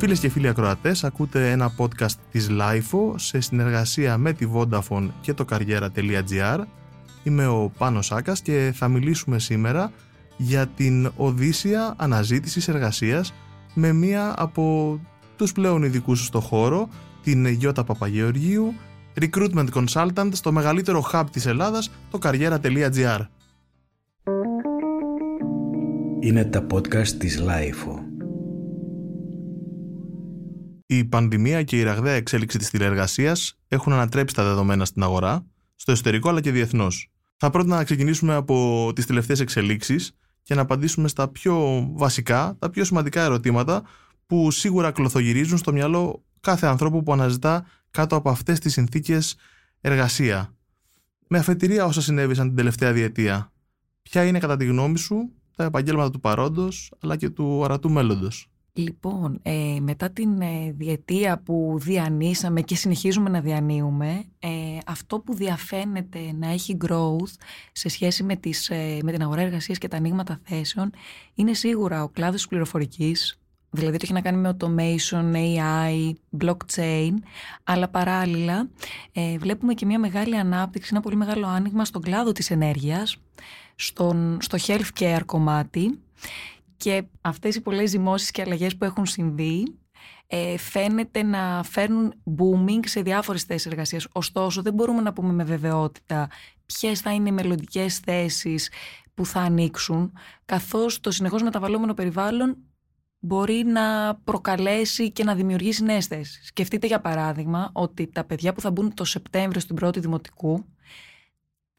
Φίλες και φίλοι ακροατές, ακούτε ένα podcast της LIFO σε συνεργασία με τη Vodafone και το καριέρα.gr. Είμαι ο Πάνος Σάκας και θα μιλήσουμε σήμερα για την οδύσσια αναζήτησης εργασίας με μία από τους πλέον ειδικούς στο χώρο, την Γιώτα Παπαγεωργίου, Recruitment Consultant στο μεγαλύτερο hub της Ελλάδας, το καριέρα.gr. Είναι τα podcast της LIFO. Η πανδημία και η ραγδαία εξέλιξη της τηλεεργασίας έχουν ανατρέψει τα δεδομένα στην αγορά, στο εσωτερικό αλλά και διεθνώς. Θα πρότεινα να ξεκινήσουμε από τις τελευταίες εξελίξεις και να απαντήσουμε στα πιο βασικά, τα πιο σημαντικά ερωτήματα που σίγουρα κλωθογυρίζουν στο μυαλό κάθε ανθρώπου που αναζητά κάτω από αυτές τις συνθήκες εργασία. Με αφετηρία όσα συνέβησαν την τελευταία διετία, ποια είναι κατά τη γνώμη σου τα επαγγέλματα του παρόντος αλλά και του αρατού μέλλοντος; Λοιπόν, ε, μετά την ε, διετία που διανύσαμε και συνεχίζουμε να διανύουμε, ε, αυτό που διαφαίνεται να έχει growth σε σχέση με, τις, ε, με την αγορά εργασίας και τα ανοίγματα θέσεων είναι σίγουρα ο κλάδος της πληροφορικής, δηλαδή το έχει να κάνει με automation, AI, blockchain, αλλά παράλληλα ε, βλέπουμε και μια μεγάλη ανάπτυξη, ένα πολύ μεγάλο άνοιγμα στον κλάδο της ενέργειας, στον, στο healthcare κομμάτι και αυτές οι πολλές ζυμώσεις και αλλαγές που έχουν συμβεί ε, φαίνεται να φέρνουν booming σε διάφορες θέσεις εργασίας. Ωστόσο δεν μπορούμε να πούμε με βεβαιότητα ποιες θα είναι οι μελλοντικές θέσεις που θα ανοίξουν καθώς το συνεχώς μεταβαλλόμενο περιβάλλον μπορεί να προκαλέσει και να δημιουργήσει νέες θέσεις. Σκεφτείτε για παράδειγμα ότι τα παιδιά που θα μπουν το Σεπτέμβριο στην πρώτη δημοτικού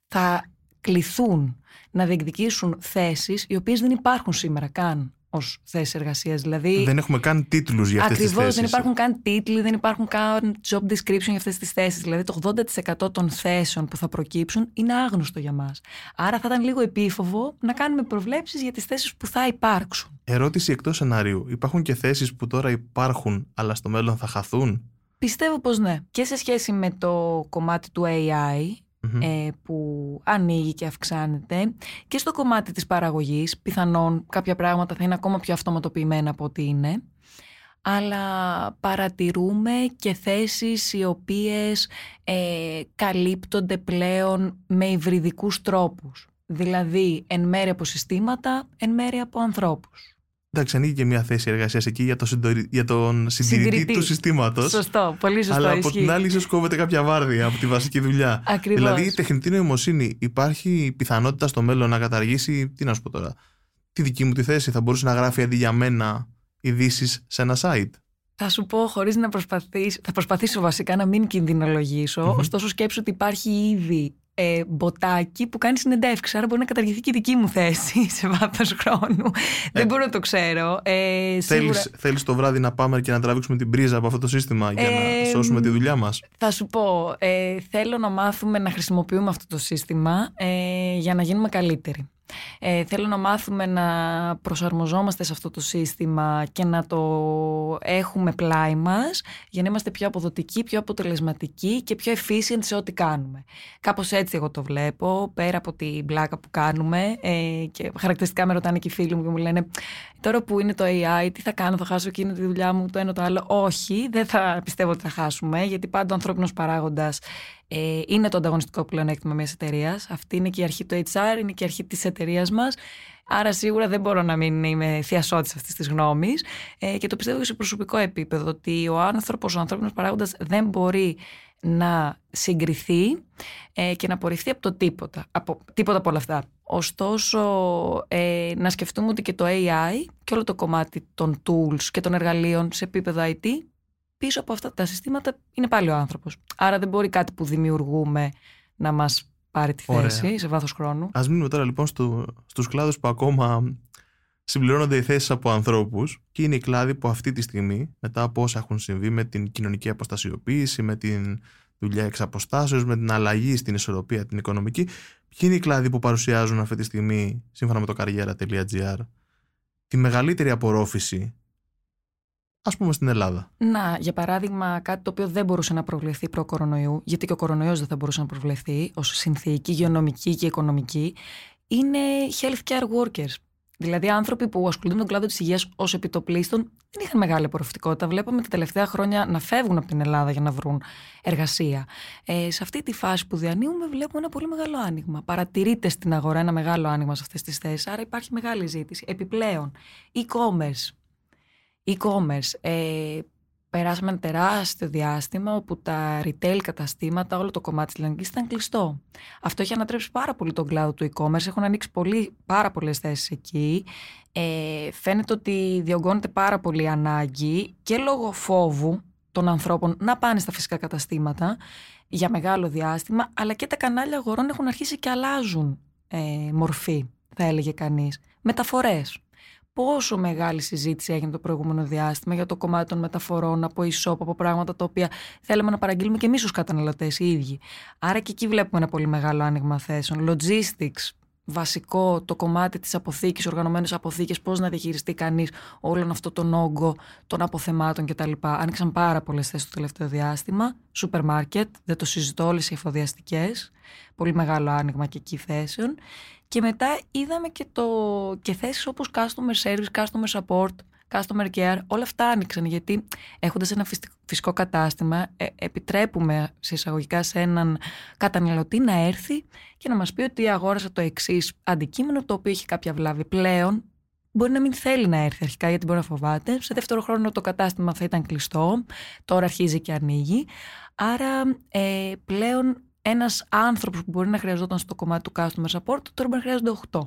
θα κληθούν να διεκδικήσουν θέσεις οι οποίες δεν υπάρχουν σήμερα καν ως θέσεις εργασίας. Δηλαδή, δεν έχουμε καν τίτλους για αυτές τις θέσει. Ακριβώς, δεν υπάρχουν καν τίτλοι, δεν υπάρχουν καν job description για αυτές τις θέσεις. Δηλαδή, το 80% των θέσεων που θα προκύψουν είναι άγνωστο για μας. Άρα, θα ήταν λίγο επίφοβο να κάνουμε προβλέψεις για τις θέσεις που θα υπάρξουν. Ερώτηση εκτός σενάριου. Υπάρχουν και θέσεις που τώρα υπάρχουν, αλλά στο μέλλον θα χαθούν; Πιστεύω πως ναι. Και σε σχέση με το κομμάτι του AI, ε, που ανοίγει και αυξάνεται. Και στο κομμάτι της παραγωγής πιθανόν κάποια πράγματα θα είναι ακόμα πιο αυτοματοποιημένα από ό,τι είναι. Αλλά παρατηρούμε και θέσεις οι οποίες ε, καλύπτονται πλέον με υβριδικούς τρόπους. Δηλαδή εν μέρει από συστήματα, εν μέρει από ανθρώπους Εντάξει, ανοίγει και μια θέση εργασίας εκεί για, το συντορι... για τον συντηρητή, του συστήματος. Σωστό, πολύ σωστό. Αλλά από την άλλη, ίσως κόβεται κάποια βάρδια από τη βασική δουλειά. Ακριβώς. Δηλαδή, η τεχνητή νοημοσύνη υπάρχει πιθανότητα στο μέλλον να καταργήσει. Τι να σου πω τώρα. Τη δική μου τη θέση; Θα μπορούσε να γράφει αντί για μένα ειδήσεις σε ένα site; Θα σου πω χωρίς να προσπαθήσω, θα προσπαθήσω βασικά να μην κινδυνολογήσω, ωστόσο σκέψω ότι υπάρχει ήδη ε, μποτάκι που κάνει συνεντεύξεις. Άρα μπορεί να καταργηθεί και η δική μου θέση σε βάθος χρόνου. Δεν ε, μπορώ να το ξέρω. Ε, θέλεις, θέλεις το βράδυ να πάμε και να τραβήξουμε την πρίζα από αυτό το σύστημα για να ε, σώσουμε τη δουλειά μας; Θα σου πω, ε, θέλω να μάθουμε να χρησιμοποιούμε αυτό το σύστημα ε, για να γίνουμε καλύτεροι. Ε, θέλω να μάθουμε να προσαρμοζόμαστε σε αυτό το σύστημα και να το έχουμε πλάι μας για να είμαστε πιο αποδοτικοί, πιο αποτελεσματικοί και πιο efficient σε ό,τι κάνουμε. Κάπως έτσι εγώ το βλέπω, πέρα από την πλάκα που κάνουμε ε, και χαρακτηριστικά με ρωτάνε και οι φίλοι μου και μου λένε τώρα που είναι το AI, τι θα κάνω, θα χάσω εκείνη τη δουλειά μου, το ένα το άλλο. Όχι, δεν θα πιστεύω ότι θα χάσουμε, γιατί πάντα ο ανθρώπινος παράγοντας ε, είναι το ανταγωνιστικό πλεονέκτημα μιας εταιρείας. Αυτή είναι και η αρχή του HR, είναι και η αρχή της εταιρείας μας. Άρα σίγουρα δεν μπορώ να μην είμαι θειασότης αυτής της γνώμης. Ε, και το πιστεύω και σε προσωπικό επίπεδο ότι ο άνθρωπος, ο ανθρώπινος παράγοντας δεν μπορεί να συγκριθεί ε, και να απορριφθεί από το τίποτα, από τίποτα από όλα αυτά. Ωστόσο, ε, να σκεφτούμε ότι και το AI και όλο το κομμάτι των tools και των εργαλείων σε επίπεδο IT πίσω από αυτά τα συστήματα είναι πάλι ο άνθρωπος. Άρα δεν μπορεί κάτι που δημιουργούμε να μας πάρει τη θέση σε βάθος χρόνου. Α μείνουμε τώρα λοιπόν στο, στους κλάδους που ακόμα συμπληρώνονται οι θέσεις από ανθρώπους και είναι οι κλάδοι που αυτή τη στιγμή, μετά από όσα έχουν συμβεί με την κοινωνική αποστασιοποίηση, με την δουλειά εξ αποστάσεως, με την αλλαγή στην ισορροπία την οικονομική, ποιοι είναι οι κλάδοι που παρουσιάζουν αυτή τη στιγμή, σύμφωνα με το καριέρα.gr, τη μεγαλύτερη απορρόφηση ας πούμε στην Ελλάδα. Να, για παράδειγμα, κάτι το οποίο δεν μπορούσε να προβλεφθεί προ-κορονοϊού, γιατί και ο κορονοϊός δεν θα μπορούσε να προβλεφθεί ως συνθήκη υγειονομική και οικονομική, είναι healthcare workers. Δηλαδή, άνθρωποι που ασχολούνται με τον κλάδο της υγείας ως επιτοπλίστων δεν είχαν μεγάλη απορροφητικότητα. Βλέπαμε τα τελευταία χρόνια να φεύγουν από την Ελλάδα για να βρουν εργασία. Ε, σε αυτή τη φάση που διανύουμε, βλέπουμε ένα πολύ μεγάλο άνοιγμα. Παρατηρείται στην αγορά ένα μεγάλο άνοιγμα σε αυτές τις θέσεις, άρα υπάρχει μεγάλη ζήτηση. Επιπλέον, e-commerce. E-commerce. Ε, περάσαμε ένα τεράστιο διάστημα όπου τα retail καταστήματα, όλο το κομμάτι της λιανικής ήταν κλειστό. Αυτό έχει ανατρέψει πάρα πολύ τον κλάδο του e-commerce, έχουν ανοίξει πολύ, πάρα πολλές θέσεις εκεί. Ε, φαίνεται ότι διωγγώνεται πάρα πολύ ανάγκη και λόγω φόβου των ανθρώπων να πάνε στα φυσικά καταστήματα για μεγάλο διάστημα, αλλά και τα κανάλια αγορών έχουν αρχίσει και αλλάζουν ε, μορφή, θα έλεγε κανείς. Μεταφορές πόσο μεγάλη συζήτηση έγινε το προηγούμενο διάστημα για το κομμάτι των μεταφορών από e-shop, από πράγματα τα οποία θέλουμε να παραγγείλουμε και εμείς ως καταναλωτές οι ίδιοι. Άρα και εκεί βλέπουμε ένα πολύ μεγάλο άνοιγμα θέσεων. Logistics, βασικό το κομμάτι της αποθήκης, οργανωμένες αποθήκες, πώς να διαχειριστεί κανείς όλον αυτό τον όγκο των αποθεμάτων κτλ. Άνοιξαν πάρα πολλές θέσεις το τελευταίο διάστημα. Σούπερ μάρκετ, δεν το συζητώ όλες οι εφοδιαστικές. Πολύ μεγάλο άνοιγμα και εκεί θέσεων. Και μετά είδαμε και, το, και θέσεις όπως customer service, customer support, customer care, όλα αυτά άνοιξαν γιατί έχοντας ένα φυσικό κατάστημα ε, επιτρέπουμε σε εισαγωγικά σε έναν καταναλωτή να έρθει και να μας πει ότι αγόρασα το εξής αντικείμενο το οποίο έχει κάποια βλάβη πλέον Μπορεί να μην θέλει να έρθει αρχικά γιατί μπορεί να φοβάται. Σε δεύτερο χρόνο το κατάστημα θα ήταν κλειστό. Τώρα αρχίζει και ανοίγει. Άρα ε, πλέον ένας άνθρωπος που μπορεί να χρειαζόταν στο κομμάτι του customer support, τώρα μπορεί να χρειάζονται 8.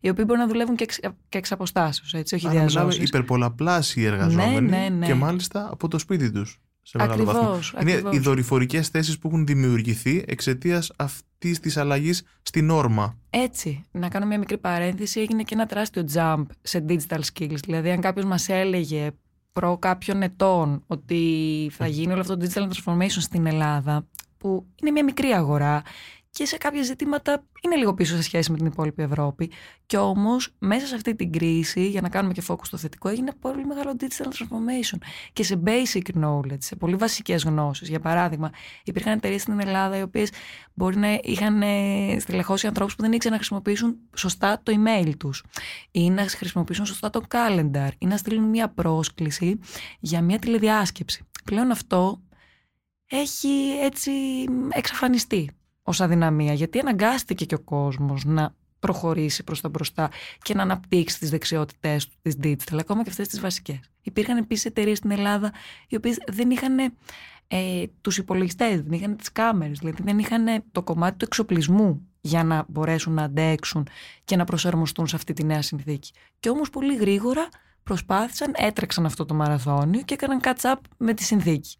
Οι οποίοι μπορεί να δουλεύουν και εξ, και εξ αποστάσεως, έτσι, όχι διαζώσει. υπερπολαπλάσιοι εργαζόμενοι ναι, ναι, ναι. και μάλιστα από το σπίτι τους. Ακριβώς, Είναι οι δορυφορικές θέσεις που έχουν δημιουργηθεί εξαιτίας αυτής της αλλαγής στην όρμα. Έτσι. Να κάνω μια μικρή παρένθεση. Έγινε και ένα τεράστιο jump σε digital skills. Δηλαδή, αν κάποιος μας έλεγε προ κάποιων ετών ότι θα γίνει όλο αυτό το digital transformation στην Ελλάδα, που είναι μια μικρή αγορά και σε κάποια ζητήματα είναι λίγο πίσω σε σχέση με την υπόλοιπη Ευρώπη. Και όμως, μέσα σε αυτή την κρίση, για να κάνουμε και focus στο θετικό, έγινε πολύ μεγάλο digital transformation. Και σε basic knowledge, σε πολύ βασικές γνώσεις. Για παράδειγμα, υπήρχαν εταιρείες στην Ελλάδα οι οποίες μπορεί να είχαν ε, στελεχώσει ανθρώπους που δεν ήξεραν να χρησιμοποιήσουν σωστά το email τους, ή να χρησιμοποιήσουν σωστά το calendar, ή να στείλουν μια πρόσκληση για μια τηλεδιάσκεψη. Πλέον αυτό έχει έτσι εξαφανιστεί ως αδυναμία, γιατί αναγκάστηκε και ο κόσμος να προχωρήσει προς τα μπροστά και να αναπτύξει τις δεξιότητές του, τις digital, ακόμα και αυτές τις βασικές. Υπήρχαν επίσης εταιρείες στην Ελλάδα οι οποίες δεν είχαν ε, τους υπολογιστές, δεν είχαν τις κάμερες, δηλαδή δεν είχαν το κομμάτι του εξοπλισμού για να μπορέσουν να αντέξουν και να προσαρμοστούν σε αυτή τη νέα συνθήκη. Και όμως πολύ γρήγορα προσπάθησαν, έτρεξαν αυτό το μαραθώνιο και έκαναν catch up με τη συνθήκη.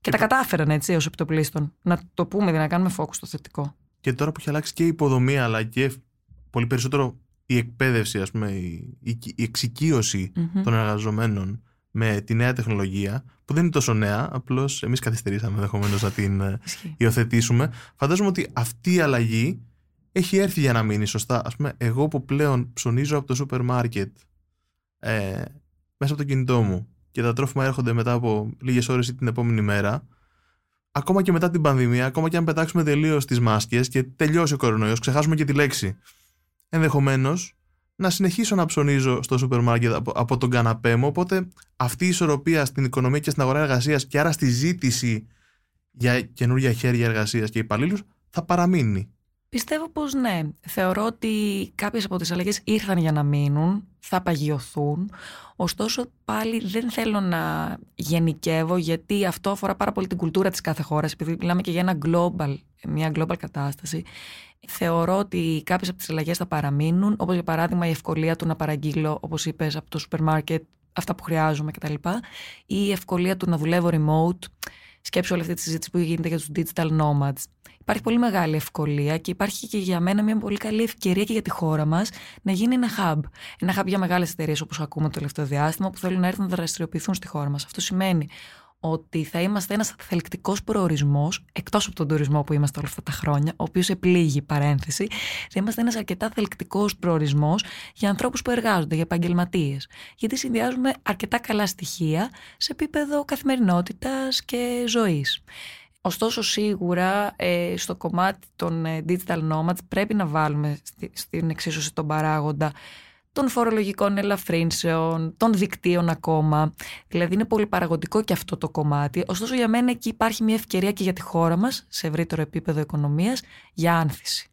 Και, τα κατάφεραν έτσι ως επιτοπλίστων. Να το πούμε, δηλαδή να κάνουμε φόκους στο θετικό. Και τώρα που έχει αλλάξει και η υποδομή, αλλά και πολύ περισσότερο η εκπαίδευση, ας πούμε, η, η, εξοικείωση των εργαζομένων με τη νέα τεχνολογία, που δεν είναι τόσο νέα, απλώς εμείς καθυστερήσαμε ενδεχομένως να την ε, υιοθετήσουμε. Φαντάζομαι ότι αυτή η αλλαγή έχει έρθει για να μείνει σωστά. Α πούμε, εγώ που πλέον ψωνίζω από το σούπερ μάρκετ ε, μέσα από το κινητό μου και τα τρόφιμα έρχονται μετά από λίγες ώρες ή την επόμενη μέρα, ακόμα και μετά την πανδημία, ακόμα και αν πετάξουμε τελείως τις μάσκες και τελειώσει ο κορονοϊός, ξεχάσουμε και τη λέξη, ενδεχομένως να συνεχίσω να ψωνίζω στο σούπερ μάρκετ από, από τον καναπέ μου. Οπότε αυτή η ισορροπία στην οικονομία και στην αγορά εργασίας και άρα στη ζήτηση για καινούργια χέρια εργασίας και υπαλλήλους θα παραμείνει. Πιστεύω πως ναι. Θεωρώ ότι κάποιες από τις αλλαγές ήρθαν για να μείνουν, θα παγιωθούν. Ωστόσο πάλι δεν θέλω να γενικεύω γιατί αυτό αφορά πάρα πολύ την κουλτούρα της κάθε χώρας επειδή μιλάμε και για ένα global, μια global κατάσταση. Θεωρώ ότι κάποιες από τις αλλαγές θα παραμείνουν, όπως για παράδειγμα η ευκολία του να παραγγείλω, όπως είπες, από το σούπερ μάρκετ αυτά που χρειάζομαι κτλ. Ή η ευκολία του να δουλεύω remote. Σκέψω όλη αυτή τη συζήτηση που γίνεται για τους digital nomads υπάρχει πολύ μεγάλη ευκολία και υπάρχει και για μένα μια πολύ καλή ευκαιρία και για τη χώρα μας να γίνει ένα hub. Ένα hub για μεγάλες εταιρείες όπως ακούμε το τελευταίο διάστημα που θέλουν να έρθουν να δραστηριοποιηθούν στη χώρα μας. Αυτό σημαίνει ότι θα είμαστε ένας θελκτικό προορισμός, εκτός από τον τουρισμό που είμαστε όλα αυτά τα χρόνια, ο οποίος επλήγει παρένθεση, θα είμαστε ένας αρκετά θελκτικό προορισμός για ανθρώπους που εργάζονται, για επαγγελματίες. Γιατί συνδυάζουμε αρκετά καλά στοιχεία σε επίπεδο καθημερινότητας και ζωής. Ωστόσο σίγουρα ε, στο κομμάτι των ε, digital nomads πρέπει να βάλουμε στην εξίσωση τον παράγοντα των φορολογικών ελαφρύνσεων, των δικτύων ακόμα. Δηλαδή είναι πολύ παραγωγικό και αυτό το κομμάτι. Ωστόσο για μένα εκεί υπάρχει μια ευκαιρία και για τη χώρα μας, σε ευρύτερο επίπεδο οικονομίας, για άνθηση.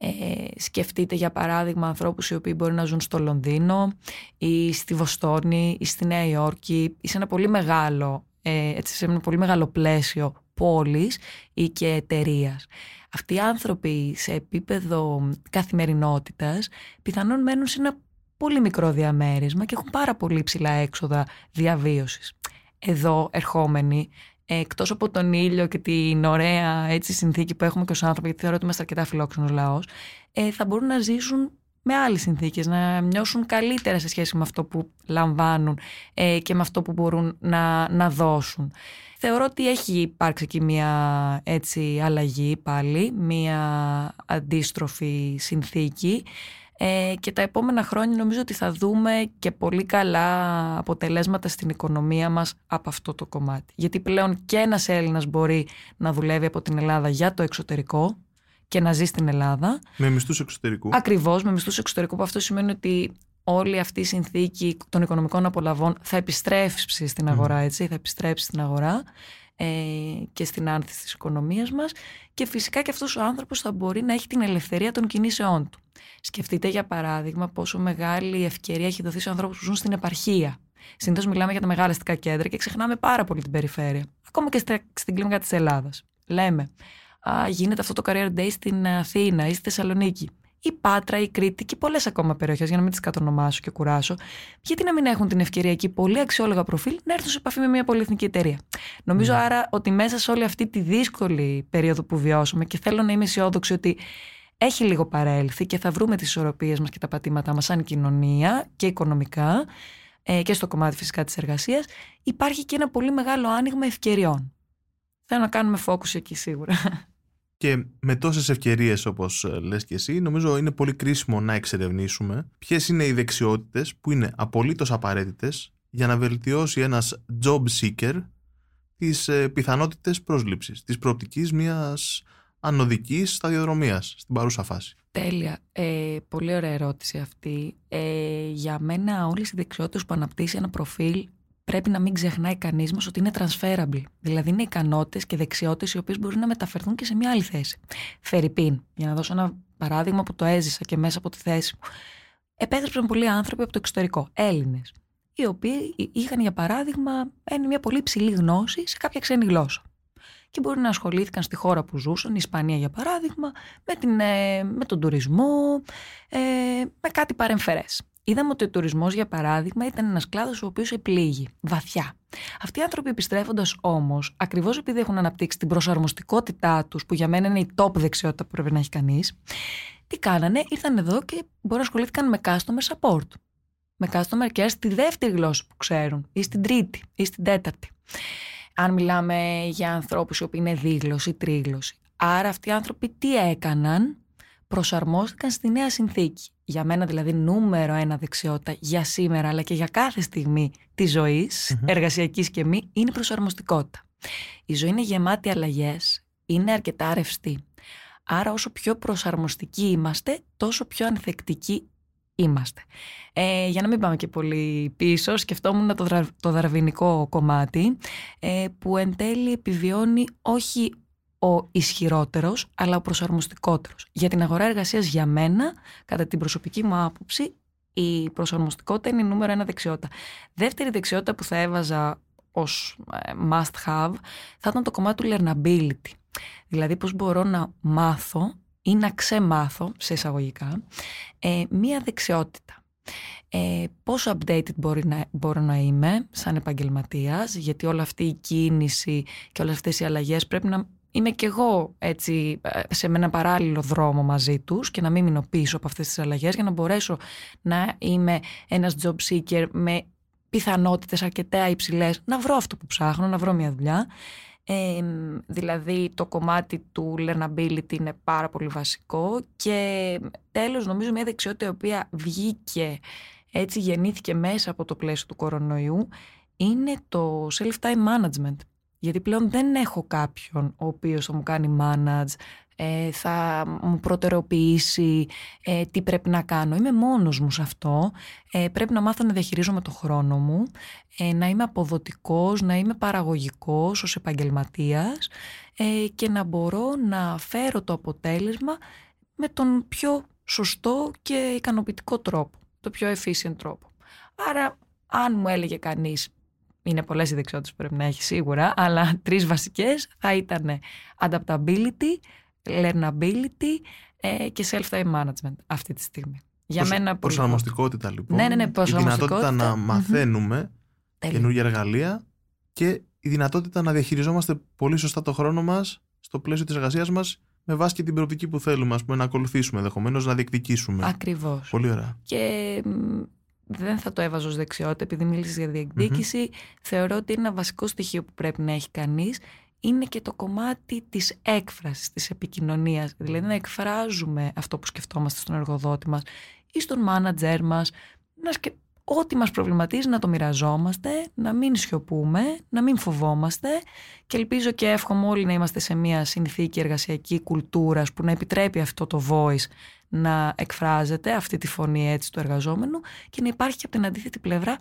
Ε, σκεφτείτε για παράδειγμα ανθρώπους οι οποίοι μπορεί να ζουν στο Λονδίνο ή στη Βοστόνη ή στη Νέα Υόρκη ή σε ένα πολύ μεγάλο, ε, έτσι, σε ένα πολύ μεγάλο πλαίσιο πόλης ή και εταιρείας. Αυτοί οι άνθρωποι σε επίπεδο καθημερινότητας πιθανόν μένουν σε ένα πολύ μικρό διαμέρισμα και έχουν πάρα πολύ ψηλά έξοδα διαβίωσης. Εδώ ερχόμενοι εκτός από τον ήλιο και την ωραία έτσι, συνθήκη που έχουμε και ως άνθρωποι, γιατί θεωρώ ότι είμαστε αρκετά φιλόξενος λαός, ε, θα μπορούν να ζήσουν με άλλες συνθήκες, να νιώσουν καλύτερα σε σχέση με αυτό που λαμβάνουν ε, και με αυτό που μπορούν να, να δώσουν. Θεωρώ ότι έχει υπάρξει εκεί μια έτσι αλλαγή πάλι, μια αντίστροφη συνθήκη ε, και τα επόμενα χρόνια νομίζω ότι θα δούμε και πολύ καλά αποτελέσματα στην οικονομία μας από αυτό το κομμάτι. Γιατί πλέον και ένας Έλληνας μπορεί να δουλεύει από την Ελλάδα για το εξωτερικό και να ζει στην Ελλάδα. Με μισθούς εξωτερικού. Ακριβώς, με μισθούς εξωτερικού που αυτό σημαίνει ότι όλη αυτή η συνθήκη των οικονομικών απολαβών θα επιστρέψει στην αγορά, έτσι, θα επιστρέψει στην αγορά ε, και στην άνθηση της οικονομίας μας και φυσικά και αυτός ο άνθρωπος θα μπορεί να έχει την ελευθερία των κινήσεών του. Σκεφτείτε για παράδειγμα πόσο μεγάλη ευκαιρία έχει δοθεί σε ανθρώπους που ζουν στην επαρχία. Συνήθως μιλάμε για τα μεγάλα αστικά κέντρα και ξεχνάμε πάρα πολύ την περιφέρεια. Ακόμα και στην κλίμακα της Ελλάδας. Λέμε, α, γίνεται αυτό το career day στην Αθήνα ή στη Θεσσαλονίκη η Πάτρα, η Κρήτη και πολλές ακόμα περιοχές, για να μην τις κατονομάσω και κουράσω, γιατί να μην έχουν την ευκαιρία εκεί πολύ αξιόλογα προφίλ να έρθουν σε επαφή με μια πολυεθνική εταιρεία. Νομίζω ναι. άρα ότι μέσα σε όλη αυτή τη δύσκολη περίοδο που βιώσαμε και θέλω να είμαι αισιόδοξη ότι έχει λίγο παρέλθει και θα βρούμε τις ισορροπίες μας και τα πατήματά μας σαν κοινωνία και οικονομικά ε, και στο κομμάτι φυσικά της εργασίας, υπάρχει και ένα πολύ μεγάλο άνοιγμα ευκαιριών. Θέλω να κάνουμε focus εκεί σίγουρα. Και με τόσες ευκαιρίες όπως ε, λες και εσύ, νομίζω είναι πολύ κρίσιμο να εξερευνήσουμε ποιες είναι οι δεξιότητες που είναι απολύτως απαραίτητες για να βελτιώσει ένας job seeker τις ε, πιθανότητες πρόσληψης, της προοπτικής μιας ανωδικής σταδιοδρομίας στην παρούσα φάση. Τέλεια. Ε, πολύ ωραία ερώτηση αυτή. Ε, για μένα όλες οι δεξιότητες που αναπτύσσει ένα προφίλ πρέπει να μην ξεχνάει κανείς μας ότι είναι transferable. Δηλαδή είναι ικανότητες και δεξιότητες οι οποίες μπορούν να μεταφερθούν και σε μια άλλη θέση. Φερρυπίν, για να δώσω ένα παράδειγμα που το έζησα και μέσα από τη θέση μου. Επέστρεψαν πολλοί άνθρωποι από το εξωτερικό, Έλληνες, οι οποίοι είχαν για παράδειγμα μια πολύ ψηλή γνώση σε κάποια ξένη γλώσσα. Και μπορεί να ασχολήθηκαν στη χώρα που ζούσαν, η Ισπανία για παράδειγμα, με, την, ε, με τον τουρισμό, ε, με κάτι παρεμφερές. Είδαμε ότι ο τουρισμός, για παράδειγμα, ήταν ένας κλάδος ο οποίος επλήγει βαθιά. Αυτοί οι άνθρωποι επιστρέφοντας όμως, ακριβώς επειδή έχουν αναπτύξει την προσαρμοστικότητά τους, που για μένα είναι η top δεξιότητα που πρέπει να έχει κανείς, τι κάνανε, ήρθαν εδώ και μπορεί να ασχολήθηκαν με customer support. Με customer care στη δεύτερη γλώσσα που ξέρουν, ή στην τρίτη, ή στην τέταρτη. Αν μιλάμε για ανθρώπους οι οποίοι είναι δίγλωση, τρίγλωση. Άρα αυτοί οι άνθρωποι τι έκαναν, προσαρμόστηκαν στη νέα συνθήκη. Για μένα δηλαδή νούμερο ένα δεξιότητα για σήμερα αλλά και για κάθε στιγμή της ζωής, mm εργασιακής και μη, είναι προσαρμοστικότητα. Η ζωή είναι γεμάτη αλλαγές, είναι αρκετά ρευστή. Άρα όσο πιο προσαρμοστικοί είμαστε, τόσο πιο ανθεκτικοί είμαστε. Ε, για να μην πάμε και πολύ πίσω, σκεφτόμουν το, το δαρβινικό κομμάτι, ε, που εν τέλει επιβιώνει όχι ο ισχυρότερος, αλλά ο προσαρμοστικότερος. Για την αγορά εργασίας για μένα, κατά την προσωπική μου άποψη, η προσαρμοστικότητα είναι η νούμερο ένα δεξιότητα. Δεύτερη δεξιότητα που θα έβαζα ως ε, must have θα ήταν το κομμάτι του learnability. Δηλαδή πώς μπορώ να μάθω ή να ξεμάθω, σε εισαγωγικά, ε, μία δεξιότητα. Ε, πόσο updated μπορεί να, μπορώ να είμαι σαν επαγγελματίας, γιατί όλη αυτή η κίνηση και όλες αυτές οι αλλαγές πρέπει να είμαι κι εγώ έτσι σε ένα παράλληλο δρόμο μαζί τους και να μην μείνω πίσω από αυτές τις αλλαγές για να μπορέσω να είμαι ένας job seeker με πιθανότητες αρκετά υψηλές να βρω αυτό που ψάχνω, να βρω μια δουλειά. Ε, δηλαδή το κομμάτι του learnability είναι πάρα πολύ βασικό και τέλος νομίζω μια δεξιότητα η οποία βγήκε έτσι γεννήθηκε μέσα από το πλαίσιο του κορονοϊού είναι το self-time management Γιατί πλέον δεν έχω κάποιον ο οποίος θα μου κάνει manage, ε, θα μου προτεραιοποιήσει ε, τι πρέπει να κάνω. Είμαι μόνος μου σε αυτό. Ε, πρέπει να μάθω να διαχειρίζομαι το χρόνο μου, να είμαι αποδοτικός, να είμαι παραγωγικός ως επαγγελματίας και να μπορώ να φέρω το αποτέλεσμα με τον πιο σωστό και ικανοποιητικό τρόπο, το πιο efficient τρόπο. Άρα, αν μου έλεγε κανείς είναι πολλές οι δεξιότητες που πρέπει να έχεις σίγουρα, αλλά τρεις βασικές θα ήταν adaptability, learnability ε, και self-time management αυτή τη στιγμή. Για Προσ, μένα προσαρμοστικότητα λοιπόν. Ναι, ναι, ναι, η δυνατότητα να μαθαίνουμε mm-hmm. καινούργια εργαλεία και η δυνατότητα να διαχειριζόμαστε πολύ σωστά το χρόνο μας στο πλαίσιο της εργασίας μας με βάση και την προοπτική που θέλουμε ας πούμε, να ακολουθήσουμε ενδεχομένως, να διεκδικήσουμε. Ακριβώς. Πολύ ωραία. Και δεν θα το έβαζα ως δεξιότητα επειδή μίλησες για διεκδίκηση. Θεωρώ ότι ένα βασικό στοιχείο που πρέπει να έχει κανείς είναι και το κομμάτι της έκφρασης, της επικοινωνίας. Δηλαδή να εκφράζουμε αυτό που σκεφτόμαστε στον εργοδότη μας ή στον μάνατζέρ μας, να σκε... ό,τι μας προβληματίζει να το μοιραζόμαστε, να μην σιωπούμε, να μην φοβόμαστε και ελπίζω και εύχομαι όλοι να είμαστε σε μια συνθήκη εργασιακή κουλτούρας που να επιτρέπει αυτό το voice να εκφράζεται αυτή τη φωνή έτσι του εργαζόμενου και να υπάρχει και από την αντίθετη πλευρά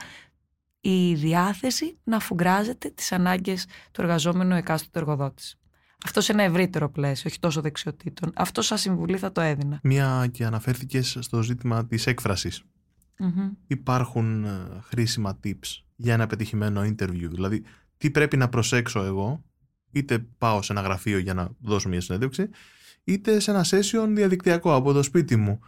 η διάθεση να αφουγκράζεται τις ανάγκες του εργαζόμενου εκάστοτε εργοδότης. Αυτό σε ένα ευρύτερο πλαίσιο, όχι τόσο δεξιοτήτων. Αυτό σαν συμβουλή θα το έδινα. Μία και αναφέρθηκες στο ζήτημα της εκφρασης Υπάρχουν ε, χρήσιμα tips για ένα πετυχημένο interview; Δηλαδή, τι πρέπει να προσέξω εγώ, είτε πάω σε ένα γραφείο για να δώσω μια συνέντευξη, είτε σε ένα session διαδικτυακό από το σπίτι μου.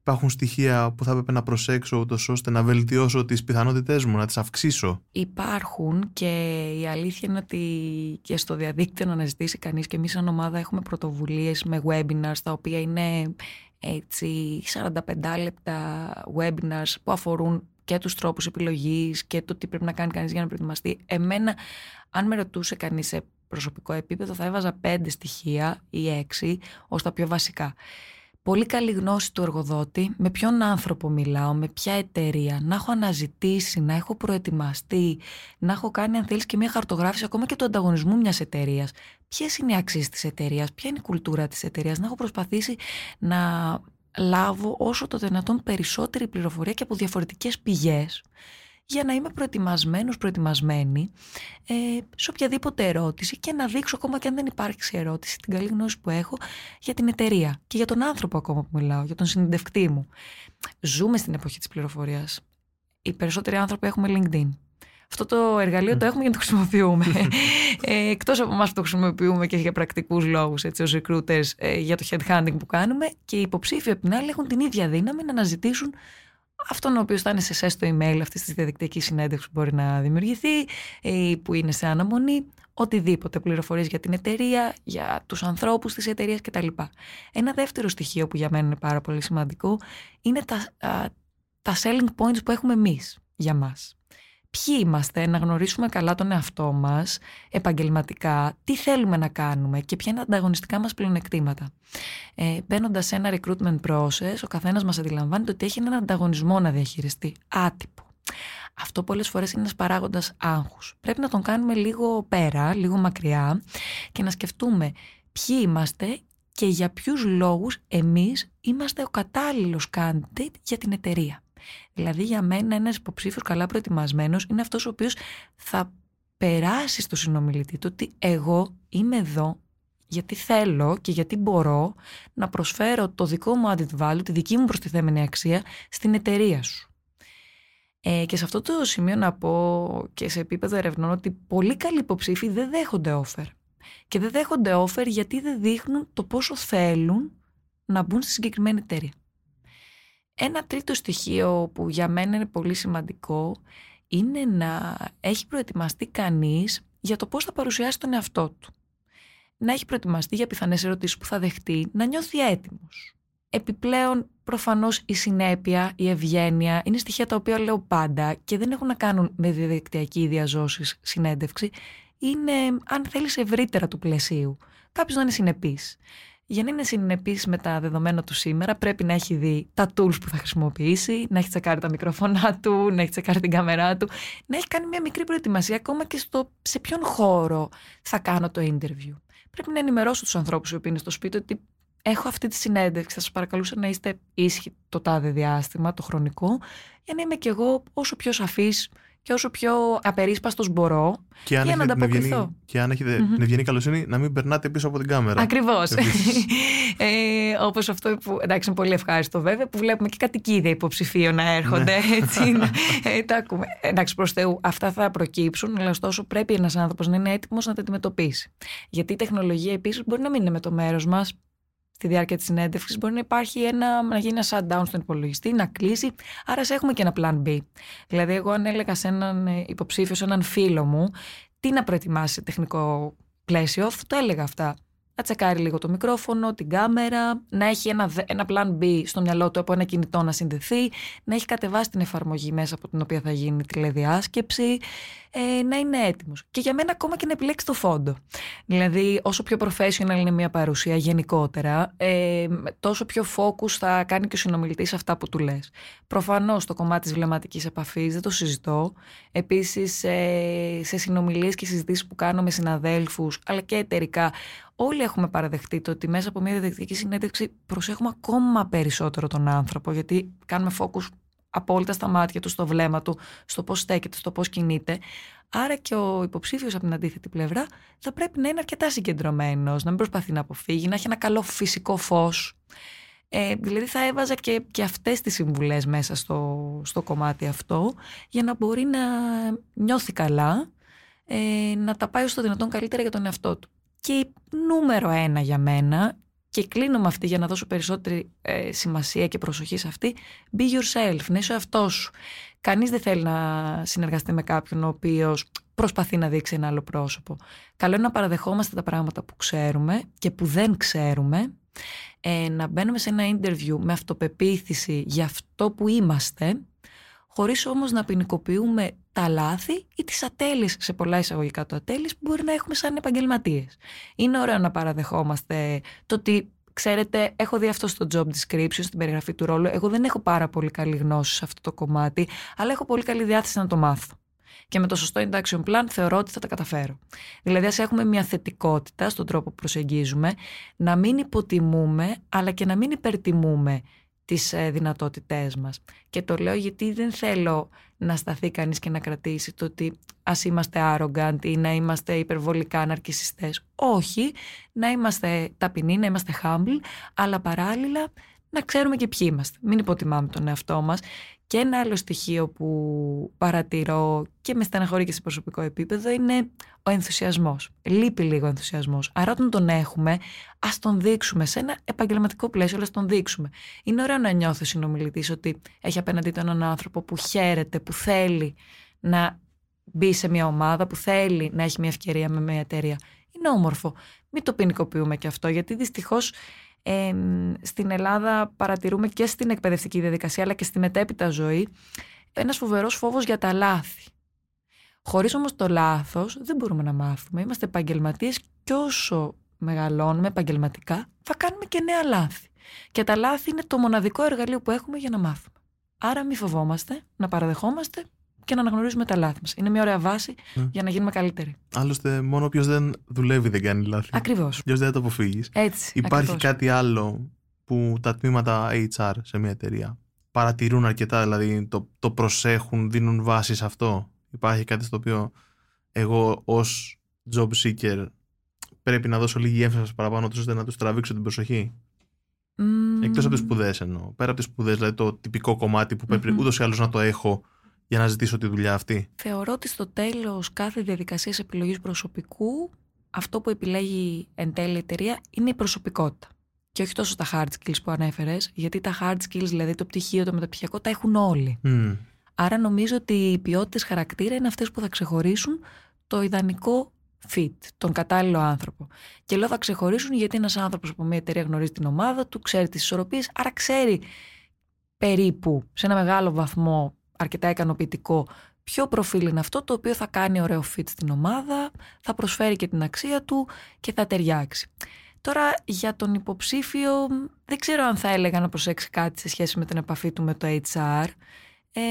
Υπάρχουν στοιχεία που θα έπρεπε να προσέξω ούτως ώστε να βελτιώσω τις πιθανότητές μου, να τις αυξήσω. Υπάρχουν και η αλήθεια είναι ότι και στο διαδίκτυο να αναζητήσει κανείς και εμείς σαν ομάδα έχουμε πρωτοβουλίες με webinars τα οποία είναι έτσι 45 λεπτά webinars που αφορούν και τους τρόπους επιλογής και το τι πρέπει να κάνει κανείς για να προετοιμαστεί. Εμένα, αν με ρωτούσε κανείς σε προσωπικό επίπεδο θα έβαζα πέντε στοιχεία ή έξι ως τα πιο βασικά. Πολύ καλή γνώση του εργοδότη, με ποιον άνθρωπο μιλάω, με ποια εταιρεία, να έχω αναζητήσει, να έχω προετοιμαστεί, να έχω κάνει αν θέλεις και μια χαρτογράφηση ακόμα και του ανταγωνισμού μιας εταιρείας. Ποιες είναι οι αξίες της εταιρείας, ποια είναι η κουλτούρα της εταιρείας, να έχω προσπαθήσει να λάβω όσο το δυνατόν περισσότερη πληροφορία και από διαφορετικές πηγές για να είμαι προετοιμασμένος, προετοιμασμένη ε, σε οποιαδήποτε ερώτηση και να δείξω ακόμα και αν δεν υπάρξει ερώτηση την καλή γνώση που έχω για την εταιρεία και για τον άνθρωπο ακόμα που μιλάω, για τον συνεντευκτή μου. Ζούμε στην εποχή της πληροφορίας. Οι περισσότεροι άνθρωποι έχουμε LinkedIn. Αυτό το εργαλείο το έχουμε για να το χρησιμοποιούμε. ε, εκτός από εμάς που το χρησιμοποιούμε και για πρακτικούς λόγους, έτσι, ως recruiters, ε, για το headhunting που κάνουμε και οι υποψήφοι από την άλλη έχουν την ίδια δύναμη να αναζητήσουν αυτόν ο οποίος θα είναι σε εσέ το email αυτής της διαδικτυακής συνέντευξης που μπορεί να δημιουργηθεί ή που είναι σε αναμονή, οτιδήποτε πληροφορίες για την εταιρεία, για τους ανθρώπους της εταιρείας κτλ. Ένα δεύτερο στοιχείο που για μένα είναι πάρα πολύ σημαντικό είναι τα, τα selling points που έχουμε εμείς για μας ποιοι είμαστε, να γνωρίσουμε καλά τον εαυτό μας επαγγελματικά, τι θέλουμε να κάνουμε και ποια είναι τα ανταγωνιστικά μας πλεονεκτήματα. Ε, Μπαίνοντας σε ένα recruitment process, ο καθένας μας αντιλαμβάνεται ότι έχει έναν ανταγωνισμό να διαχειριστεί, άτυπο. Αυτό πολλές φορές είναι ένας παράγοντας άγχους. Πρέπει να τον κάνουμε λίγο πέρα, λίγο μακριά και να σκεφτούμε ποιοι είμαστε και για ποιους λόγους εμείς είμαστε ο κατάλληλος candidate για την εταιρεία. Δηλαδή για μένα ένας υποψήφιος καλά προετοιμασμένος είναι αυτός ο οποίος θα περάσει στο συνομιλητή του ότι εγώ είμαι εδώ γιατί θέλω και γιατί μπορώ να προσφέρω το δικό μου added value, τη δική μου προστιθέμενη αξία στην εταιρεία σου. Ε, και σε αυτό το σημείο να πω και σε επίπεδο ερευνών ότι πολύ καλοί υποψήφοι δεν δέχονται offer. Και δεν δέχονται offer γιατί δεν δείχνουν το πόσο θέλουν να μπουν στη συγκεκριμένη εταιρεία. Ένα τρίτο στοιχείο που για μένα είναι πολύ σημαντικό είναι να έχει προετοιμαστεί κανείς για το πώς θα παρουσιάσει τον εαυτό του. Να έχει προετοιμαστεί για πιθανές ερωτήσεις που θα δεχτεί, να νιώθει έτοιμος. Επιπλέον, προφανώς η συνέπεια, η ευγένεια είναι στοιχεία τα οποία λέω πάντα και δεν έχουν να κάνουν με διαδικτυακή διαζώσεις συνέντευξη. Είναι, αν θέλεις, ευρύτερα του πλαισίου. Κάποιος να είναι συνεπής για να είναι συνεπής με τα δεδομένα του σήμερα, πρέπει να έχει δει τα tools που θα χρησιμοποιήσει, να έχει τσεκάρει τα μικρόφωνα του, να έχει τσεκάρει την κάμερά του, να έχει κάνει μια μικρή προετοιμασία ακόμα και στο σε ποιον χώρο θα κάνω το interview. Πρέπει να ενημερώσω τους ανθρώπους που είναι στο σπίτι ότι έχω αυτή τη συνέντευξη. Θα σας παρακαλούσα να είστε ήσυχοι το τάδε διάστημα, το χρονικό, για να είμαι κι εγώ όσο πιο σαφής και όσο πιο απερίσπαστος μπορώ και αν για να έχετε την ανταποκριθώ. ευγενή, και αν έχετε την ευγενή καλοσύνη να μην περνάτε πίσω από την κάμερα. Ακριβώς. Επίσης. ε, Όπως αυτό που. Εντάξει, είναι πολύ ευχάριστο βέβαια, που βλέπουμε και κατοικίδια υποψηφίων να έρχονται. Έτσι, να, ε, τα ακούμε. Εντάξει, προς Θεού, αυτά θα προκύψουν, αλλά ωστόσο πρέπει ένας άνθρωπος να είναι έτοιμος να τα αντιμετωπίσει. Γιατί η τεχνολογία επίσης μπορεί να μην είναι με το μέρος μας στη διάρκεια της συνέντευξης. Μπορεί να υπάρχει ένα, να γίνει ένα shutdown στον υπολογιστή, να κλείσει. Άρα σε έχουμε και ένα plan B. Δηλαδή, εγώ αν έλεγα σε έναν ε, υποψήφιο, σε έναν φίλο μου, τι να προετοιμάσει σε τεχνικό πλαίσιο, θα το έλεγα αυτά. Να τσεκάρει λίγο το μικρόφωνο, την κάμερα, να έχει ένα, δε- ένα plan B στο μυαλό του από ένα κινητό να συνδεθεί, να έχει κατεβάσει την εφαρμογή μέσα από την οποία θα γίνει η τηλεδιάσκεψη, ε, να είναι έτοιμος. Και για μένα ακόμα και να επιλέξει το φόντο. Δηλαδή, όσο πιο professional είναι μια παρουσία γενικότερα, ε, τόσο πιο focus θα κάνει και ο συνομιλητής σε αυτά που του λες. Προφανώς το κομμάτι της βλεμματικής επαφής δεν το συζητώ. Επίσης, ε, σε συνομιλίες και συζητήσεις που κάνω με συναδέλφους, αλλά και εταιρικά, όλοι έχουμε παραδεχτεί το ότι μέσα από μια διδακτική συνέντευξη προσέχουμε ακόμα περισσότερο τον άνθρωπο, γιατί κάνουμε focus απόλυτα στα μάτια του, στο βλέμμα του, στο πώς στέκεται, στο πώς κινείται. Άρα και ο υποψήφιος από την αντίθετη πλευρά θα πρέπει να είναι αρκετά συγκεντρωμένος, να μην προσπαθεί να αποφύγει, να έχει ένα καλό φυσικό φως. Ε, δηλαδή θα έβαζα και, και αυτές τις συμβουλές μέσα στο, στο κομμάτι αυτό για να μπορεί να νιώθει καλά, ε, να τα πάει στο δυνατόν καλύτερα για τον εαυτό του. Και νούμερο ένα για μένα και κλείνω με αυτή για να δώσω περισσότερη ε, σημασία και προσοχή σε αυτή. Be yourself, να είσαι ο εαυτός σου. Κανείς δεν θέλει να συνεργαστεί με κάποιον ο οποίος προσπαθεί να δείξει ένα άλλο πρόσωπο. Καλό είναι να παραδεχόμαστε τα πράγματα που ξέρουμε και που δεν ξέρουμε. Ε, να μπαίνουμε σε ένα interview με αυτοπεποίθηση για αυτό που είμαστε, χωρίς όμως να ποινικοποιούμε τα λάθη ή τις ατέλειες, σε πολλά εισαγωγικά το ατέλειες, που μπορεί να έχουμε σαν επαγγελματίες. Είναι ωραίο να παραδεχόμαστε το ότι Ξέρετε, έχω δει αυτό στο job description, στην περιγραφή του ρόλου. Εγώ δεν έχω πάρα πολύ καλή γνώση σε αυτό το κομμάτι, αλλά έχω πολύ καλή διάθεση να το μάθω. Και με το σωστό induction plan θεωρώ ότι θα τα καταφέρω. Δηλαδή, ας έχουμε μια θετικότητα στον τρόπο που προσεγγίζουμε, να μην υποτιμούμε, αλλά και να μην υπερτιμούμε τις ε, δυνατότητές μας. Και το λέω γιατί δεν θέλω να σταθεί κανείς και να κρατήσει το ότι ας είμαστε arrogant ή να είμαστε υπερβολικά ναρκισιστές. Όχι, να είμαστε ταπεινοί, να είμαστε humble, αλλά παράλληλα να ξέρουμε και ποιοι είμαστε. Μην υποτιμάμε τον εαυτό μας. Και ένα άλλο στοιχείο που παρατηρώ και με στεναχωρεί και σε προσωπικό επίπεδο είναι ο ενθουσιασμός. Λείπει λίγο ο ενθουσιασμός. Άρα όταν τον έχουμε, ας τον δείξουμε σε ένα επαγγελματικό πλαίσιο, αλλά ας τον δείξουμε. Είναι ωραίο να νιώθει ο συνομιλητής ότι έχει απέναντί του έναν άνθρωπο που χαίρεται, που θέλει να μπει σε μια ομάδα, που θέλει να έχει μια ευκαιρία με μια εταιρεία. Είναι όμορφο. Μην το ποινικοποιούμε και αυτό, γιατί δυστυχώς ε, στην Ελλάδα παρατηρούμε και στην εκπαιδευτική διαδικασία αλλά και στη μετέπειτα ζωή ένας φοβερός φόβος για τα λάθη. Χωρίς όμως το λάθος δεν μπορούμε να μάθουμε. Είμαστε επαγγελματίες και όσο μεγαλώνουμε επαγγελματικά θα κάνουμε και νέα λάθη. Και τα λάθη είναι το μοναδικό εργαλείο που έχουμε για να μάθουμε. Άρα μη φοβόμαστε, να παραδεχόμαστε και να αναγνωρίζουμε τα λάθη μας. Είναι μια ωραία βάση Ναι. για να γίνουμε καλύτεροι. Άλλωστε, μόνο όποιος δεν δουλεύει δεν κάνει λάθη. Ακριβώς. Αλλιώ δεν θα το αποφύγεις. Έτσι. Υπάρχει ακριβώς. κάτι άλλο που τα τμήματα HR σε μια εταιρεία παρατηρούν αρκετά, δηλαδή το, το προσέχουν, δίνουν βάση σε αυτό. Υπάρχει κάτι στο οποίο εγώ ως job seeker πρέπει να δώσω λίγη έμφαση παραπάνω τους ώστε να τους τραβήξω την προσοχή; Μμμ. Εκτός από τις σπουδές εννοώ. Πέρα από τις σπουδές, δηλαδή το τυπικό κομμάτι που πρέπει Μμμ. ούτως ή άλλως να το έχω για να ζητήσω τη δουλειά αυτή. Θεωρώ ότι στο τέλος κάθε διαδικασίας επιλογής προσωπικού αυτό που επιλέγει εν τέλει η εταιρεία είναι η προσωπικότητα. Και όχι τόσο τα hard skills που ανέφερες, γιατί τα hard skills, δηλαδή το πτυχίο, το μεταπτυχιακό, τα έχουν όλοι. Μμμ. Άρα νομίζω ότι οι ποιότητες χαρακτήρα είναι αυτές που θα ξεχωρίσουν το ιδανικό fit, τον κατάλληλο άνθρωπο. Και λέω θα ξεχωρίσουν γιατί ένας άνθρωπος από μια εταιρεία γνωρίζει την ομάδα του, ξέρει τις ισορροπίες, άρα ξέρει περίπου σε ένα μεγάλο βαθμό αρκετά ικανοποιητικό ποιο προφίλ είναι αυτό το οποίο θα κάνει ωραίο fit στην ομάδα, θα προσφέρει και την αξία του και θα ταιριάξει. Τώρα για τον υποψήφιο δεν ξέρω αν θα έλεγα να προσέξει κάτι σε σχέση με την επαφή του με το HR. Ε,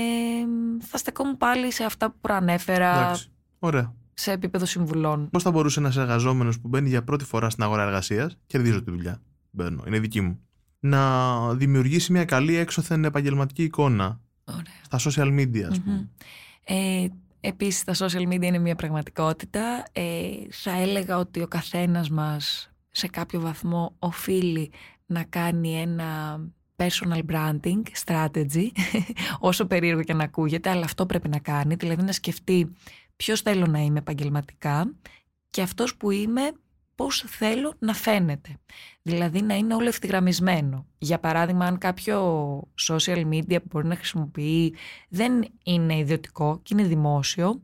θα στεκόμουν πάλι σε αυτά που προανέφερα Εντάξει. Ωραία. σε επίπεδο συμβουλών. Πώς θα μπορούσε ένας εργαζόμενος που μπαίνει για πρώτη φορά στην αγορά εργασίας, κερδίζω τη δουλειά, μπαίνω, είναι δική μου, να δημιουργήσει μια καλή έξωθεν επαγγελματική εικόνα Ωραία. στα social media, ας πούμε. Μμμ. Ε, επίσης τα social media είναι μια πραγματικότητα. Ε, θα έλεγα ότι ο καθένας μας σε κάποιο βαθμό οφείλει να κάνει ένα personal branding strategy, όσο περίεργο και να ακούγεται, αλλά αυτό πρέπει να κάνει, δηλαδή να σκεφτεί ποιος θέλω να είμαι επαγγελματικά και αυτός που είμαι πώς θέλω να φαίνεται. Δηλαδή να είναι όλο ευθυγραμμισμένο. Για παράδειγμα, αν κάποιο social media που μπορεί να χρησιμοποιεί δεν είναι ιδιωτικό και είναι δημόσιο,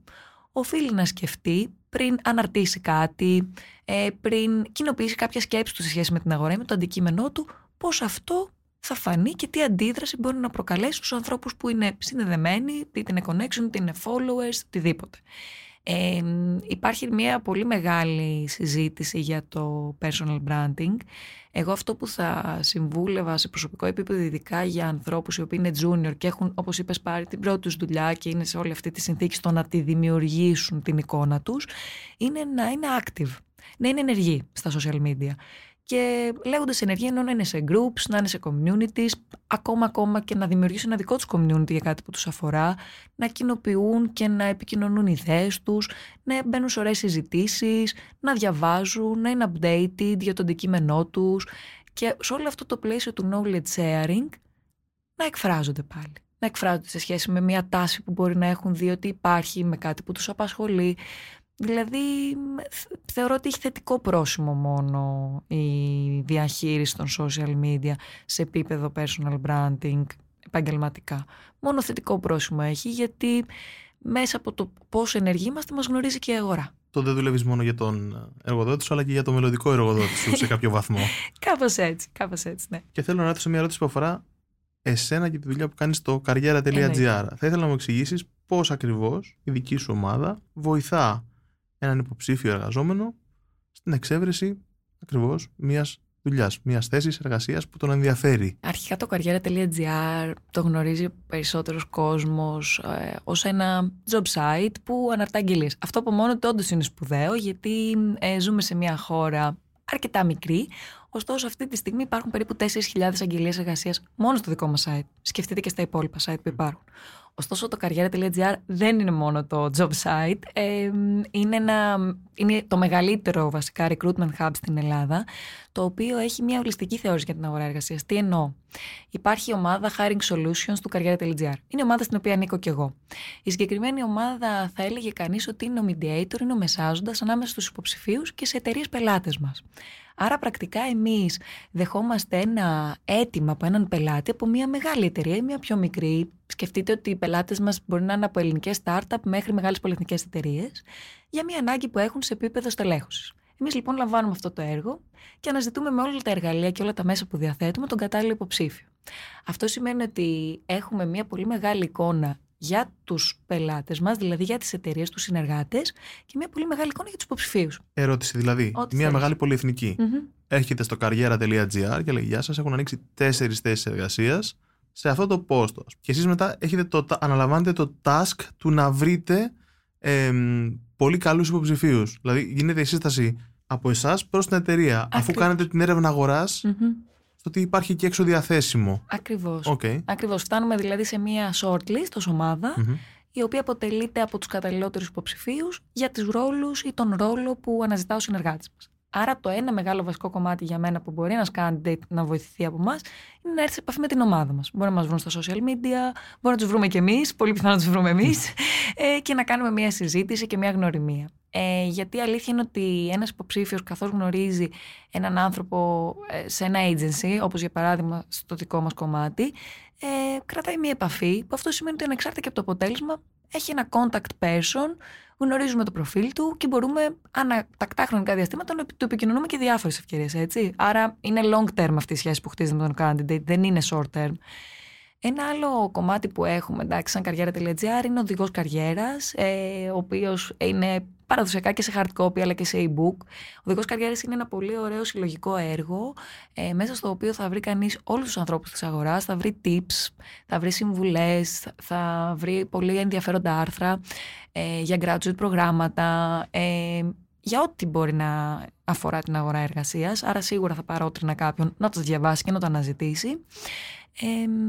οφείλει να σκεφτεί πριν αναρτήσει κάτι, ε, πριν κοινοποιήσει κάποια σκέψη του σε σχέση με την αγορά ή με το αντικείμενό του, πώς αυτό θα φανεί και τι αντίδραση μπορεί να προκαλέσει στους ανθρώπους που είναι συνδεδεμένοι, είτε είναι connection, είτε είναι followers, οτιδήποτε. Ε, υπάρχει μια πολύ μεγάλη συζήτηση για το personal branding. Εγώ αυτό που θα συμβούλευα σε προσωπικό επίπεδο, ειδικά για ανθρώπους οι οποίοι είναι junior και έχουν, όπως είπες, πάρει την πρώτη τους δουλειά και είναι σε όλη αυτή τη συνθήκη στο να τη δημιουργήσουν την εικόνα τους, είναι να είναι active, να είναι ενεργοί στα social media. Και λέγοντας ενεργοί εννοώ να είναι σε groups, να είναι σε communities, ακόμα ακόμα και να δημιουργήσουν ένα δικό τους community για κάτι που τους αφορά, να κοινοποιούν και να επικοινωνούν ιδέες τους, να μπαίνουν σε ωραίες συζητήσεις, να διαβάζουν, να είναι updated για το αντικείμενό τους και σε όλο αυτό το πλαίσιο του knowledge sharing να εκφράζονται πάλι. Να εκφράζονται σε σχέση με μια τάση που μπορεί να έχουν δει ότι υπάρχει με κάτι που τους απασχολεί. Δηλαδή θεωρώ ότι έχει θετικό πρόσημο μόνο η διαχείριση των social media σε επίπεδο personal branding επαγγελματικά. Μόνο θετικό πρόσημο έχει γιατί μέσα από το πόσο ενεργοί είμαστε μας γνωρίζει και η αγορά. Το δεν δουλεύεις μόνο για τον εργοδότη σου, αλλά και για το μελλοντικό εργοδότη σου σε κάποιο βαθμό. κάπως έτσι, κάπως έτσι, ναι. Και θέλω να ρωτήσω μια ερώτηση που αφορά εσένα και τη δουλειά που κάνεις στο καριέρα.gr. Θα ήθελα να μου εξηγήσεις πώς ακριβώς η δική σου ομάδα βοηθά έναν υποψήφιο εργαζόμενο στην εξέβρεση ακριβώς μιας δουλειάς, μιας θέσης εργασίας που τον ενδιαφέρει. Αρχικά το καριέρα.gr το γνωρίζει περισσότερος κόσμος ε, ως ένα job site που αναρτά αγγελίες. Αυτό από μόνο του όντως είναι σπουδαίο, γιατί ε, ζούμε σε μια χώρα αρκετά μικρή. Ωστόσο, αυτή τη στιγμή υπάρχουν περίπου 4.000 αγγελίες εργασίας μόνο στο δικό μας site. Σκεφτείτε και στα υπόλοιπα site που υπάρχουν. Ωστόσο, το καριέρα.gr δεν είναι μόνο το job site. Ε, είναι, ένα, είναι το μεγαλύτερο βασικά recruitment hub στην Ελλάδα, το οποίο έχει μια ολιστική θεώρηση για την αγορά εργασίας. Τι εννοώ; Υπάρχει η ομάδα Hiring Solutions του καριέρα.gr. Είναι η ομάδα στην οποία ανήκω κι εγώ. Η συγκεκριμένη ομάδα θα έλεγε κανείς ότι είναι ο mediator, είναι ο μεσάζοντας ανάμεσα στους υποψηφίους και σε εταιρείες πελάτες μας. Άρα πρακτικά εμείς δεχόμαστε ένα αίτημα από έναν πελάτη από μια μεγάλη εταιρεία ή μια πιο μικρή. Σκεφτείτε ότι οι πελάτες μας μπορεί να είναι από ελληνικές startup μέχρι μεγάλες πολυεθνικές εταιρείες για μια ανάγκη που έχουν σε επίπεδο στελέχωσης. Εμείς λοιπόν λαμβάνουμε αυτό το έργο και αναζητούμε με όλα τα εργαλεία και όλα τα μέσα που διαθέτουμε τον κατάλληλο υποψήφιο. Αυτό σημαίνει ότι έχουμε μια πολύ μεγάλη εικόνα για τους πελάτες μας, δηλαδή για τις εταιρείες, τους συνεργάτες και μια πολύ μεγάλη εικόνα για τους υποψηφίους. Ερώτηση δηλαδή. Ό,τι μια θέλεις. μεγάλη πολυεθνική. Mm-hmm. Έρχεται στο καριέρα.gr και λέει: Γεια σας, έχουν ανοίξει τέσσερις θέσεις εργασίας σε αυτό το πόστος. Και εσείς μετά έχετε το, αναλαμβάνετε το task του να βρείτε εμ, πολύ καλούς υποψηφίους. Δηλαδή, γίνεται η σύσταση από εσάς προς την εταιρεία. Αφού Ακριβώς. κάνετε την έρευνα αγοράς, Mm-hmm. Στο τι υπάρχει και έξω διαθέσιμο. Ακριβώς. Οκ. Ακριβώς. Φτάνουμε δηλαδή σε μια shortlist ως ομάδα, Μμμ. η οποία αποτελείται από τους καταλληλότερους υποψηφίους για τους ρόλους ή τον ρόλο που αναζητά ο συνεργάτης μας. Άρα το ένα μεγάλο βασικό κομμάτι για μένα που μπορεί ένας candidate να βοηθηθεί από εμάς είναι να έρθει σε επαφή με την ομάδα μας. Μπορεί να μας βρουν στα social media, μπορεί να τους βρούμε κι εμείς, πολύ πιθανό να τους βρούμε εμείς ε, και να κάνουμε μια συζήτηση και μια γνωριμία. Ε, γιατί η αλήθεια είναι ότι ένας υποψήφιος καθώς γνωρίζει έναν άνθρωπο ε, σε ένα agency, όπως για παράδειγμα στο δικό μας κομμάτι, ε, κρατάει μια επαφή, που αυτό σημαίνει ότι ανεξάρτητα και από το αποτέλεσμα έχει ένα contact person, γνωρίζουμε το προφίλ του και μπορούμε ανά τακτά χρονικά διαστήματα να του επικοινωνούμε και διάφορες ευκαιρίες, έτσι. Άρα είναι long term αυτή η σχέση που χτίζεται με τον candidate, δεν είναι short term. Ένα άλλο κομμάτι που έχουμε, εντάξει, σαν καριέρα.gr είναι ο οδηγός καριέρας, ε, ο οποίος είναι παραδοσιακά και σε hard copy αλλά και σε e-book. Ο οδηγός καριέρας είναι ένα πολύ ωραίο συλλογικό έργο, ε, μέσα στο οποίο θα βρει κανείς όλους τους ανθρώπους της αγοράς, θα βρει tips, θα βρει συμβουλές, θα βρει πολύ ενδιαφέροντα άρθρα ε, για graduate προγράμματα, ε, για ό,τι μπορεί να αφορά την αγορά εργασίας, άρα σίγουρα θα παρότρινα κάποιον να το διαβάσει και να το αναζητήσει. Ε,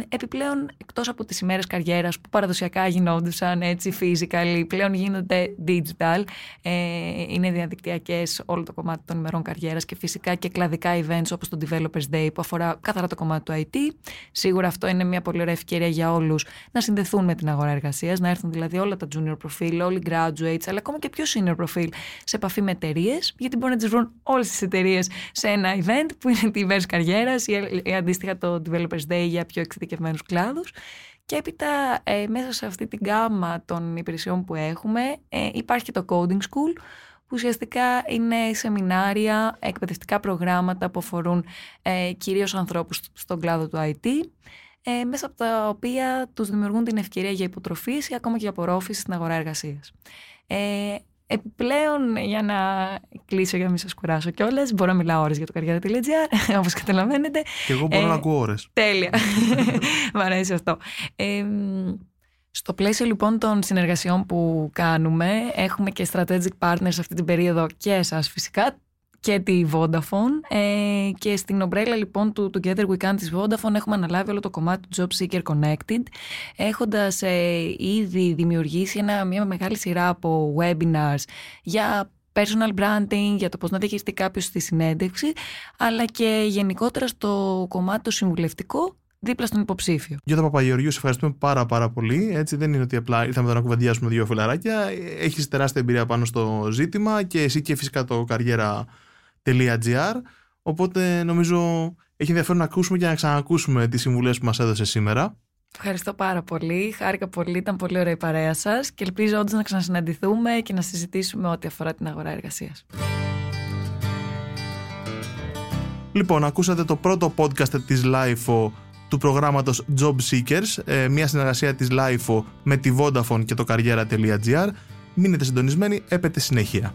επιπλέον, εκτός από τις ημέρες καριέρας που παραδοσιακά γινόντουσαν έτσι physical, πλέον γίνονται digital, ε, είναι διαδικτυακές όλο το κομμάτι των ημερών καριέρας και φυσικά και κλαδικά events όπως το Developers Day που αφορά καθαρά το κομμάτι του IT. Σίγουρα αυτό είναι μια πολύ ωραία ευκαιρία για όλους να συνδεθούν με την αγορά εργασίας, να έρθουν δηλαδή όλα τα junior profile, όλοι οι graduates, αλλά ακόμα και πιο senior profile σε επαφή με εταιρείες, γιατί μπορεί να τις βρουν όλες τις εταιρείες σε ένα event που είναι τη ημέρες καριέρας ή αντίστοιχα το Developers Day για πιο εξειδικευμένους κλάδους. Και έπειτα ε, μέσα σε αυτή την γάμα των υπηρεσιών που έχουμε ε, υπάρχει και το Coding School που ουσιαστικά είναι σεμινάρια, εκπαιδευτικά προγράμματα που αφορούν ε, κυρίως ανθρώπους στον κλάδο του IT ε, μέσα από τα οποία τους δημιουργούν την ευκαιρία για υποτροφής ή ακόμα και για απορρόφηση στην αγορά εργασίας. Ε, Επιπλέον, για να κλείσω για να μην σας κουράσω κιόλας, μπορώ να μιλάω ώρες για το καριέρα.gr, όπως καταλαβαίνετε. Και εγώ μπορώ Ε, να ακούω ώρες. Τέλεια. Μ' αρέσει αυτό. Ε, στο πλαίσιο λοιπόν των συνεργασιών που κάνουμε, έχουμε και strategic partners αυτή την περίοδο και εσάς φυσικά και τη Vodafone ε, και στην ομπρέλα λοιπόν του Together We Can της Vodafone έχουμε αναλάβει όλο το κομμάτι του Job Seeker Connected έχοντας ε, ήδη δημιουργήσει ένα, μια μεγάλη σειρά από webinars για personal branding, για το πώς να διαχειριστεί κάποιος στη συνέντευξη αλλά και γενικότερα στο κομμάτι το συμβουλευτικό δίπλα στον υποψήφιο. Γιώτα Παπαγεωργίου, σε ευχαριστούμε πάρα πάρα πολύ. Έτσι δεν είναι ότι απλά ήρθαμε εδώ να κουβεντιάσουμε δύο φιλαράκια. Έχεις τεράστια εμπειρία πάνω στο ζήτημα και εσύ και φυσικά το καριέρα.gr. Οπότε νομίζω έχει ενδιαφέρον να ακούσουμε και να ξανακούσουμε τις συμβουλές που μας έδωσε σήμερα. Ευχαριστώ πάρα πολύ. Χάρηκα πολύ. Ήταν πολύ ωραία η παρέα σας και ελπίζω όντως να ξανασυναντηθούμε και να συζητήσουμε ό,τι αφορά την αγορά εργασίας. Λοιπόν, ακούσατε το πρώτο podcast της LIFO του προγράμματος Job Seekers, ε, μια συνεργασία της LIFO με τη Vodafone και το καριέρα.gr. Μείνετε συντονισμένοι, έπεται συνέχεια.